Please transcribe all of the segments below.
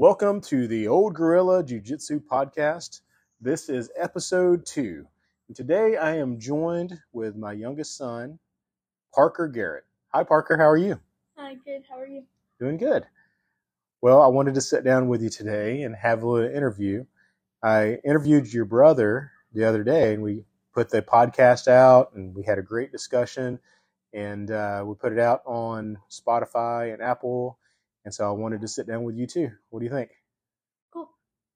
Welcome to the Old Gorilla Jiu Jitsu podcast. This is episode two. And today I am joined with my youngest son, Parker Garrett. Hi, Parker. How are you? Hi, good. How are you? Doing good. Well, I wanted to sit down with you today and have a little interview. I interviewed your brother the other day, and we put the podcast out, and we had a great discussion, and uh, we put it out on Spotify and Apple. And so I wanted to sit down with you too. What do you think? Cool.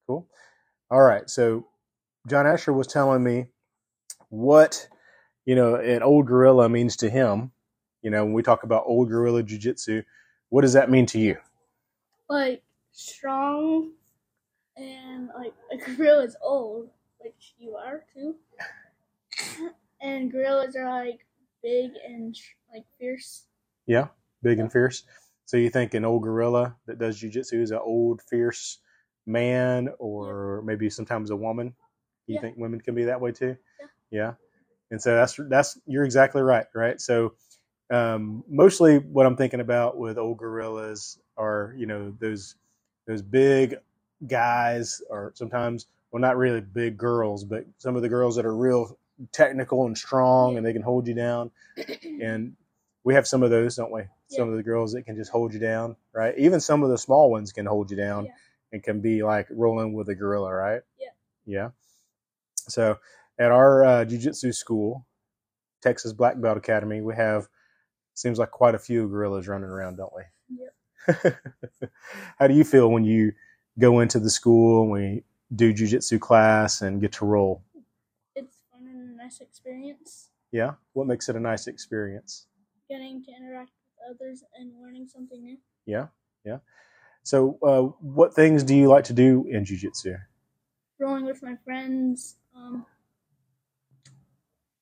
Cool. All right. So John Asher was telling me what you know an old gorilla means to him. You know, when we talk about old gorilla jiu-jitsu, what does that mean to you? Like strong and like a gorilla is old, which you are too. and gorillas are like big and like fierce. Yeah, big and fierce. So you think an old gorilla that does jujitsu is an old, fierce man, or maybe sometimes a woman? You Yeah. think women can be that way too? Yeah. Yeah. And so that's that's you're exactly right, right? So um, mostly what I'm thinking about with old gorillas are you know those those big guys, or sometimes well not really big girls, but some of the girls that are real technical and strong and they can hold you down and we have some of those, don't we? Some of the girls that can just hold you down, right? Even some of the small ones can hold you down Yeah. and can be like rolling with a gorilla, right? Yeah. Yeah. So at our uh, jiu-jitsu school, Texas Black Belt Academy, we have seems like quite a few gorillas running around, don't we? Yep. How do you feel when you go into the school and we do jiu-jitsu class and get to roll? It's fun and a nice experience. Yeah. What makes it a nice experience? Getting to interact others and learning something new. Yeah, yeah. So, uh, what things do you like to do in jujitsu? Rolling with my friends. Um,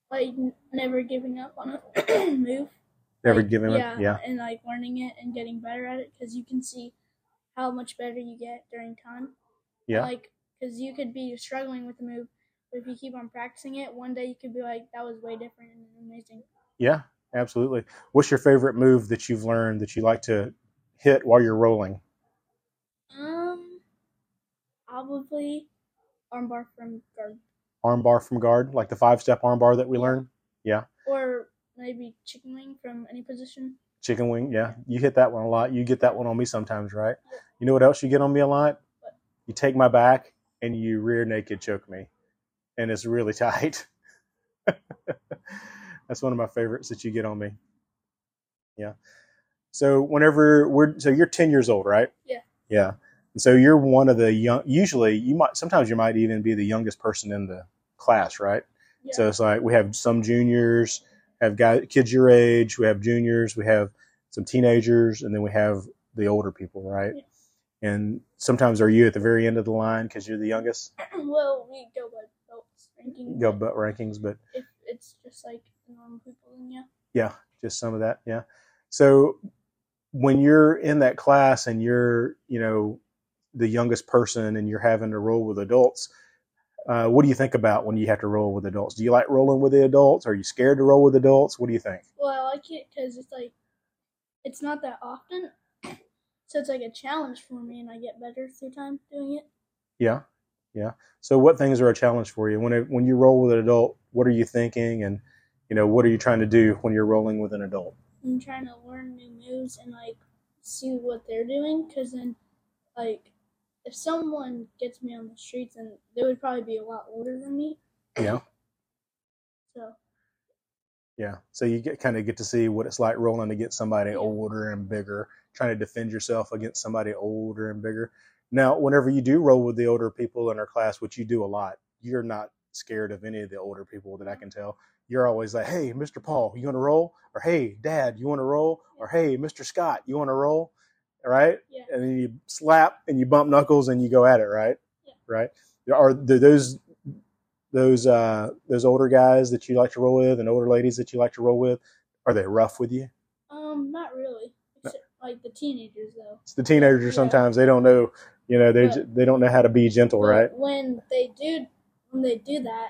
like n- never giving up on a move. Never Like, giving yeah, up. Yeah, and like learning it and getting better at it because you can see how much better you get during time. yeah, Like, because you could be struggling with the move, but if you keep on practicing it, one day you could be like, that was way different and amazing. yeah. Absolutely. What's your favorite move that you've learned that you like to hit while you're rolling? Um, probably armbar from guard, Armbar from guard, like the five-step armbar that we learned. Yeah, or maybe chicken wing from any position. chicken wing. Yeah, you hit that one a lot. You get that one on me sometimes, right? Yeah. You know what else you get on me a lot? What? You take my back and you rear naked choke me, and it's really tight. That's one of my favorites that you get on me. Yeah. So whenever we're so you're 10 years old, right? Yeah. Yeah. And so you're one of the young usually you might sometimes you might even be the youngest person in the class, right? Yeah. So it's like we have some juniors, have guys kids your age, we have juniors, we have some teenagers, and then we have the older people, right? Yeah. And sometimes are you at the very end of the line because you're the youngest? well, we go by belts ranking. Go but but rankings, but if it's just like the normal people, then yeah. Yeah, just some of that. Yeah. So when you're in that class and you're, you know, the youngest person and you're having to roll with adults, uh, what do you think about when you have to roll with adults? Do you like rolling with the adults? Are you scared to roll with adults? What do you think? Well, I like it because it's like it's not that often, so it's like a challenge for me, and I get better through time doing it. Yeah, yeah. So what things are a challenge for you when it, when you roll with an adult? What are you thinking, and you know what are you trying to do when you're rolling with an adult? I'm trying to learn new moves and like see what they're doing, because then like if someone gets me on the streets, and they would probably be a lot older than me, Yeah, so yeah. So you get kind of get to see what it's like rolling against somebody Yeah. older and bigger, trying to defend yourself against somebody older and bigger. Now, whenever you do roll with the older people in our class, which you do a lot, you're not scared of any of the older people that I can tell. You're always like, "Hey, Mr. Paul, you want to roll?" Or "Hey, Dad, you want to roll?" Or "Hey, Mr. Scott, you want to roll?" Right? yeah. and then you slap and you bump knuckles and you go at it, right? Yeah. Right. Are those those uh those older guys that you like to roll with and older ladies that you like to roll with? Are they rough with you? Um, not really. Except, like the teenagers though. It's the teenagers. Yeah. Sometimes they don't know. You know, they they don't know how to be gentle, right? When they do, when they do that,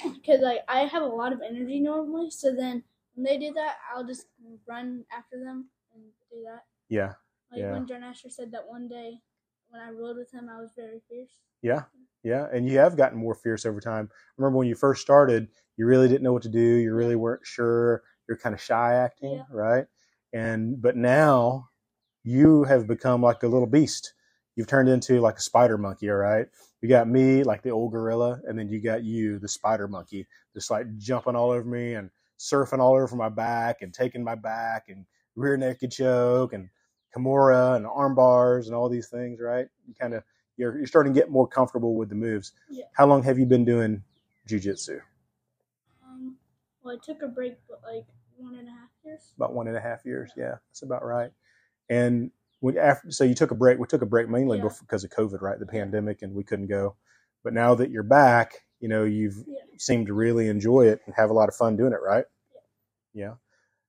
because like I have a lot of energy normally, so then when they do that, I'll just run after them and do that. Yeah. Like Yeah. when John Asher said that one day, when I rode with him, I was very fierce. Yeah, yeah, and you have gotten more fierce over time. Remember when you first started, you really didn't know what to do. You really weren't sure. You're kind of shy acting, Yeah. right? And but now you have become like a little beast. You've turned into like a spider monkey, all right? You got me, like the old gorilla, and then you got you, the spider monkey, just like jumping all over me and surfing all over my back and taking my back and rear naked choke and Kimura and arm bars and all these things, right? You kind of you're you're starting to get more comfortable with the moves. Yeah. How long have you been doing jujitsu? Um, well, I took a break, but like one and a half years. About one and a half years. Yeah, that's about right. And when after, so you took a break. We took a break mainly Yeah. because of COVID, right? The pandemic, and we couldn't go. But now that you're back, you know you've Yeah. seemed to really enjoy it and have a lot of fun doing it, right? Yeah.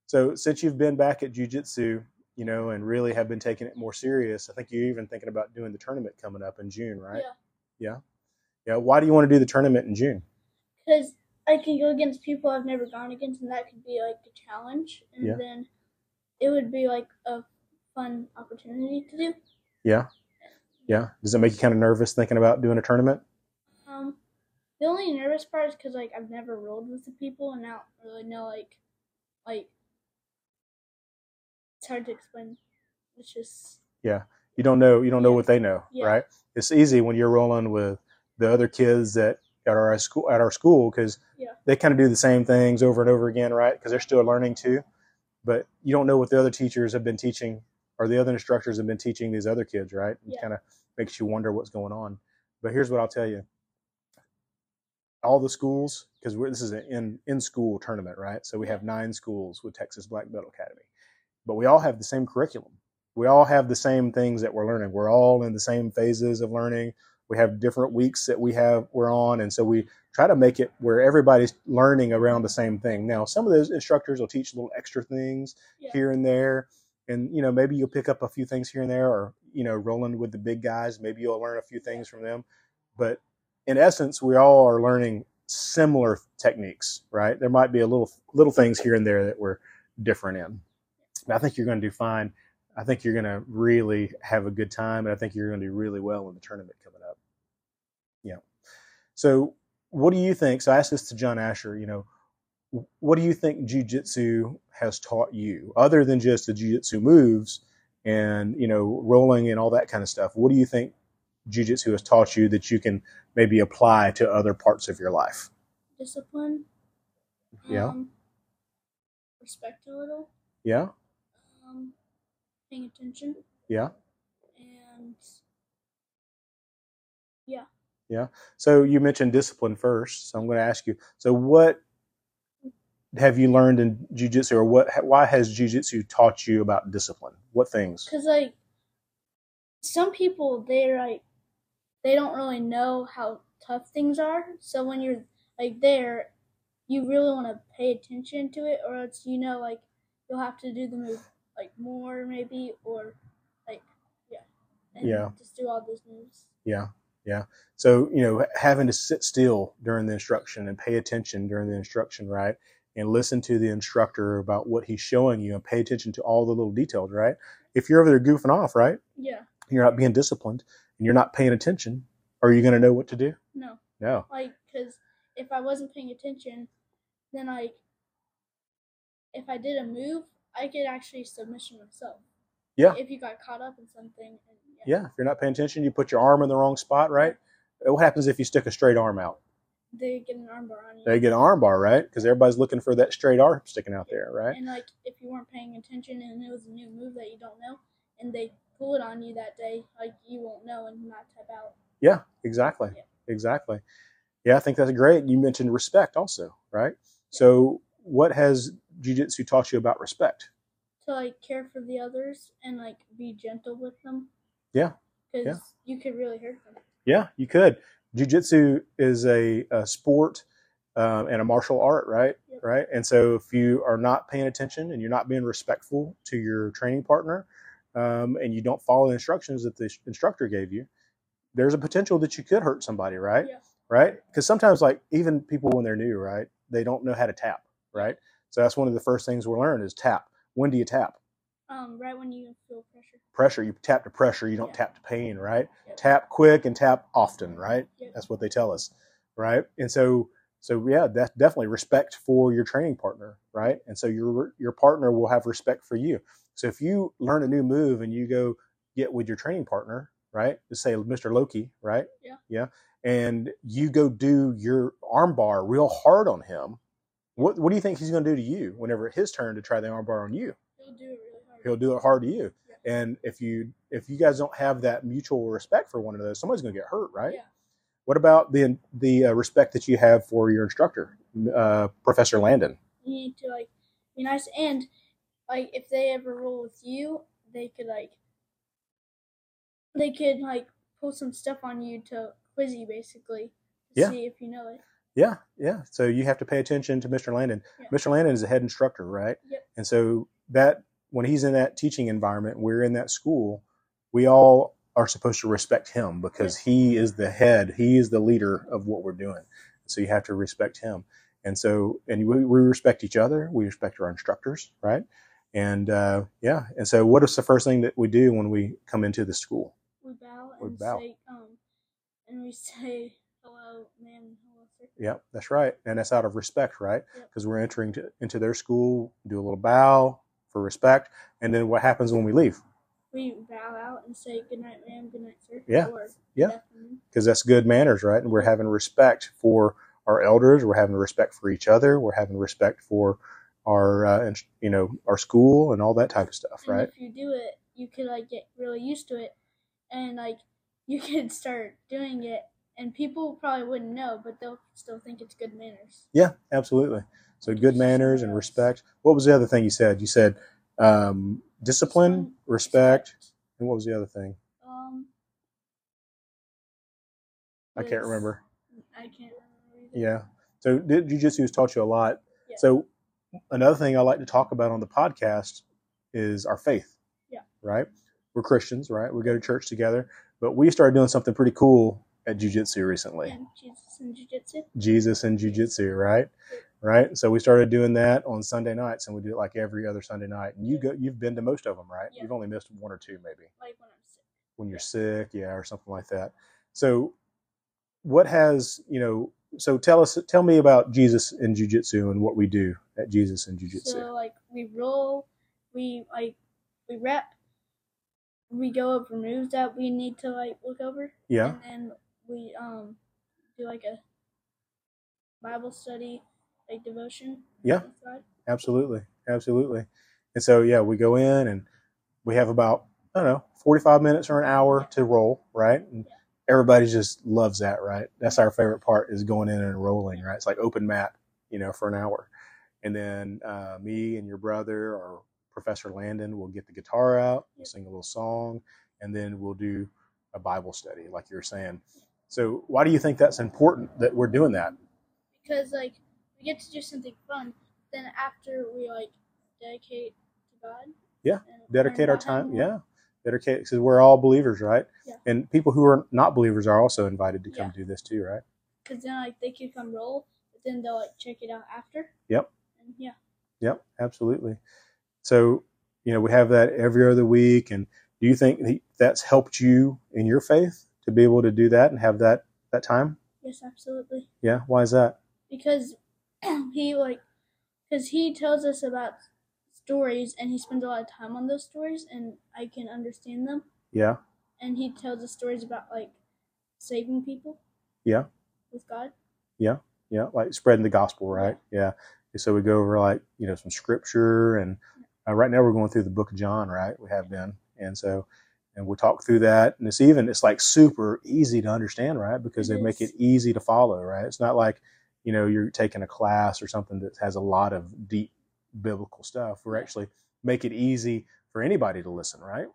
So since you've been back at jujitsu, you know, and really have been taking it more serious, I think you're even thinking about doing the tournament coming up in June, right? Yeah. Yeah. Yeah. Why do you want to do the tournament in June? Because I can go against people I've never gone against, and that could be like a challenge, and Yeah. then it would be like a fun opportunity to do. Yeah. Yeah. Does it make you kind of nervous thinking about doing a tournament? Um, the only nervous part is because like I've never rolled with the people, and I don't really know like, like it's hard to explain. It's just yeah. You don't know. You don't know Yeah. what they know, Yeah. right? It's easy when you're rolling with the other kids that at our school at our school because Yeah. they kind of do the same things over and over again, right? Because they're still learning too. But you don't know what the other teachers have been teaching or the other instructors have been teaching these other kids, right? It Yeah. kind of makes you wonder what's going on. But here's what I'll tell you: all the schools, because this is an in in school tournament, right? So we have nine schools with Texas Black Belt Academy, but we all have the same curriculum. We all have the same things that we're learning. We're all in the same phases of learning. We have different weeks that we have we're on, and so we try to make it where everybody's learning around the same thing. Now, some of those instructors will teach little extra things Yeah. here and there, and you know maybe you'll pick up a few things here and there, or you know rolling with the big guys, maybe you'll learn a few things from them. But in essence, we all are learning similar techniques, right? There might be a little little things here and there that we're different in. But I think you're going to do fine. I think you're going to really have a good time, and I think you're going to do really well in the tournament coming up. Yeah. So, what do you think? So, I asked this to John Asher. You know, what do you think jujitsu has taught you, other than just the jujitsu moves and you know rolling and all that kind of stuff? What do you think jujitsu has taught you that you can maybe apply to other parts of your life? discipline. Yeah. Um, respect a little. Yeah. Um, paying attention Yeah. and yeah. Yeah. So you mentioned discipline first. So I'm going to ask you. So what have you learned in jujitsu, or what? Why has jujitsu taught you about discipline? What things? because like some people they like they don't really know how tough things are. So when you're like there, you really want to pay attention to it, or else you know like you'll have to do the move like more maybe, or like yeah, and Yeah. just do all those moves. Yeah. Yeah. So you know, having to sit still during the instruction and pay attention during the instruction, right? And listen to the instructor about what he's showing you, and pay attention to all the little details, right? If you're over there goofing off, right? Yeah, You're not being disciplined, and you're not paying attention. Are you going to know what to do? no, No. like because if I wasn't paying attention, then like if I did a move, I could actually submission myself. Yeah. If you got caught up in something. And, Yeah, if you're not paying attention, you put your arm in the wrong spot, right? What happens if you stick a straight arm out? They get an armbar on you. They get an arm bar, right? Because everybody's looking for that straight arm sticking out there, right? And like if you weren't paying attention and it was a new move that you don't know, and they pull it on you that day, like you won't know and you might tap out. Yeah, exactly. Yeah. Exactly. Yeah, I think that's great. You mentioned respect also, right? So, what has jiu-jitsu taught you about respect? To like care for the others and like be gentle with them. Yeah. Because Yeah. you could really hurt them. Yeah, you could. Jiu-jitsu is a, a sport um, and a martial art, right? Right. And so if you are not paying attention and you're not being respectful to your training partner, um, and you don't follow the instructions that the instructor gave you, there's a potential that you could hurt somebody, right? Yeah. Right. Because sometimes, like even people when they're new, right, they don't know how to tap, right? So that's one of the first things we'll learn is tap. When do you tap? Um, right when you feel pressure. Pressure. You tap to pressure. You don't Yeah. tap to pain, right? Yep. Tap quick and tap often, right? Yep. That's what they tell us, right? And so, so yeah, that's definitely respect for your training partner, right? And so your your partner will have respect for you. So if you learn a new move and you go get with your training partner, right? Just say Mr. Loki, right? Yeah. Yeah. And you go do your arm bar real hard on him. What what do you think he's going to do to you whenever it's his turn to try the arm bar on you? He'll do it really hard. He'll do it hard to you. Yeah. And if you if you guys don't have that mutual respect for one another, somebody's going to get hurt, right? Yeah. What about the the uh, respect that you have for your instructor, uh, Professor Landon? You need to like be nice and like if they ever roll with you, they could like they could like pull some stuff on you to quiz you basically to Yeah. see if you know it. Yeah, yeah. So you have to pay attention to Mr. Landon. Yeah. Mr. Landon is a head instructor, right? Yep. And so that when he's in that teaching environment, we're in that school, we all are supposed to respect him because he is the head, he is the leader of what we're doing. So you have to respect him. And so, and we, we respect each other. We respect our instructors, right? And uh, yeah. And so, what is the first thing that we do when we come into the school? We bow We and bow. say um and we say hello sir. Yeah, that's right. And that's out of respect, right? Yep. Because we're entering to, into their school, do a little bow for respect. And then what happens when we leave? We bow out and say good night ma'am, good night sir. Yeah. Or Yeah. Because that's good manners, right? And we're having respect for our elders. We're having respect for each other. We're having respect for our, uh, and, you know, our school and all that type of stuff, And right? if you do it, you could like get really used to it, and like you could start doing it, and people probably wouldn't know, but they'll still think it's good manners. Yeah, absolutely. So good manners and respect. What was the other thing you said? You said um, discipline, Discipline, respect, and what was the other thing? Um, I can't remember. I can't remember. Either. Yeah. So jujitsu has taught you a lot. Yeah. So another thing I like to talk about on the podcast is our faith. Yeah. Right. We're Christians, right? We go to church together, but we started doing something pretty cool at jujitsu recently. And Jesus and Jiu-Jitsu. Jesus and jujitsu, right? Yeah. Right. So we started doing that on Sunday nights, and we do it like every other Sunday night. And you go, you've been to most of them, right? Yeah. You've only missed one or two, maybe Like when I'm sick. when you're Yeah. sick, yeah, or something like that. So, what has you know? So tell us, tell me about Jesus and Jiu-Jitsu and what we do at Jesus and Jiu-Jitsu. So like we roll, we like we rep, we go over moves that we need to like look over. yeah, And then we um do like a Bible study, like devotion. Yeah. absolutely, absolutely. And so yeah, we go in and we have about I don't know, forty-five minutes or an hour to roll, right? And Yeah. everybody just loves that, right? That's our favorite part is going in and rolling, right? It's like open mat, you know, for an hour. And then uh, me and your brother or Professor Landon will get the guitar out, we'll sing a little song, and then we'll do a Bible study, like you were saying. So, why do you think that's important that we're doing that? Because like we get to do something fun. Then after we like dedicate to God. Yeah, Dedicate our about Him time, yeah. Dedicate because we're all believers, right? Yeah. And people who are not believers are also invited to come Yeah. do this too, right? Because then like they can come roll, but then they'll like check it out after. Yep. And yeah. Yep, absolutely. So, you know, we have that every other week. And do you think that's helped you in your faith to be able to do that and have that that time? Yes, absolutely. Yeah. Why is that? because he like because he tells us about stories and he spends a lot of time on those stories and I can understand them Yeah. and he tells us stories about like saving people Yeah. with God Yeah. Yeah. Like spreading the gospel, right? Yeah. So we go over like, you know, some scripture and uh, right now we're going through the book of John, right? We have been. And so, and we'll talk through that. And it's even, it's like super easy to understand, right? Because It they make it easy to follow, right? It's not like, you know, you're taking a class or something that has a lot of deep biblical stuff. We're actually make it easy for anybody to listen, right?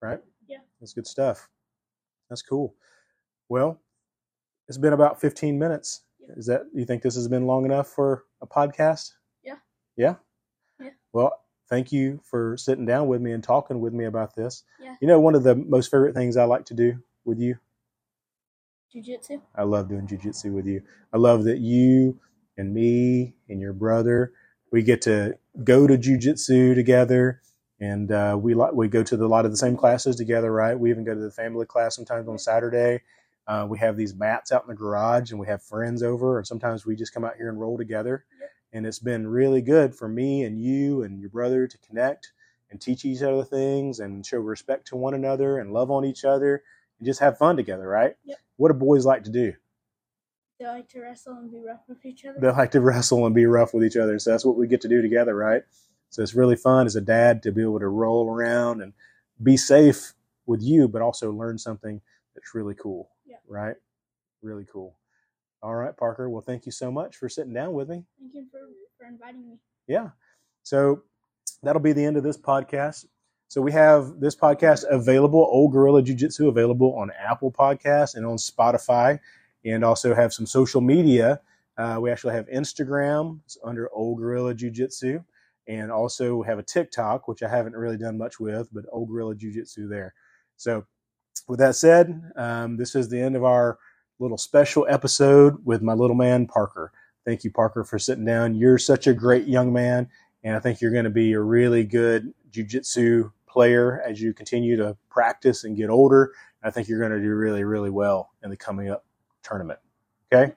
Right? Yeah. That's good stuff. That's cool. Well, it's been about 15 minutes. Yeah. Is that, you think this has been long enough for a podcast? Yeah. Yeah? Yeah. Well, thank you for sitting down with me and talking with me about this. Yeah. You know, one of the most favorite things I like to do with you, jujitsu I love doing jujitsu with you. I love that you and me and your brother, we get to go to jujitsu together and uh, we we go to the, a lot of the same classes together. Right? We even go to the family class sometimes on Saturday. Uh, we have these mats out in the garage, and we have friends over, and sometimes we just come out here and roll together. And it's been really good for me and you and your brother to connect and teach each other things and show respect to one another and love on each other just have fun together, right? Yep. What do boys like to do? They like to wrestle and be rough with each other. They like to wrestle and be rough with each other. So that's what we get to do together, right? So it's really fun as a dad to be able to roll around and be safe with you, but also learn something that's really cool. Yeah. Right? Really cool. All right, Parker. Well, thank you so much for sitting down with me. Thank you for, for inviting me. Yeah. So that'll be the end of this podcast. So we have this podcast available, Old Gorilla Jiu Jitsu, available on Apple Podcasts and on Spotify, and also have some social media. Uh, we actually have Instagram it's under Old Gorilla Jiu Jitsu, and also have a TikTok, which I haven't really done much with, but Old Gorilla Jiu Jitsu there. So, with that said, um, this is the end of our little special episode with my little man Parker. Thank you, Parker, for sitting down. You're such a great young man, and I think you're going to be a really good jiu-jitsu player as you continue to practice and get older. I think you're going to do really, really well in the coming up tournament. Okay?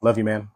Love you, man.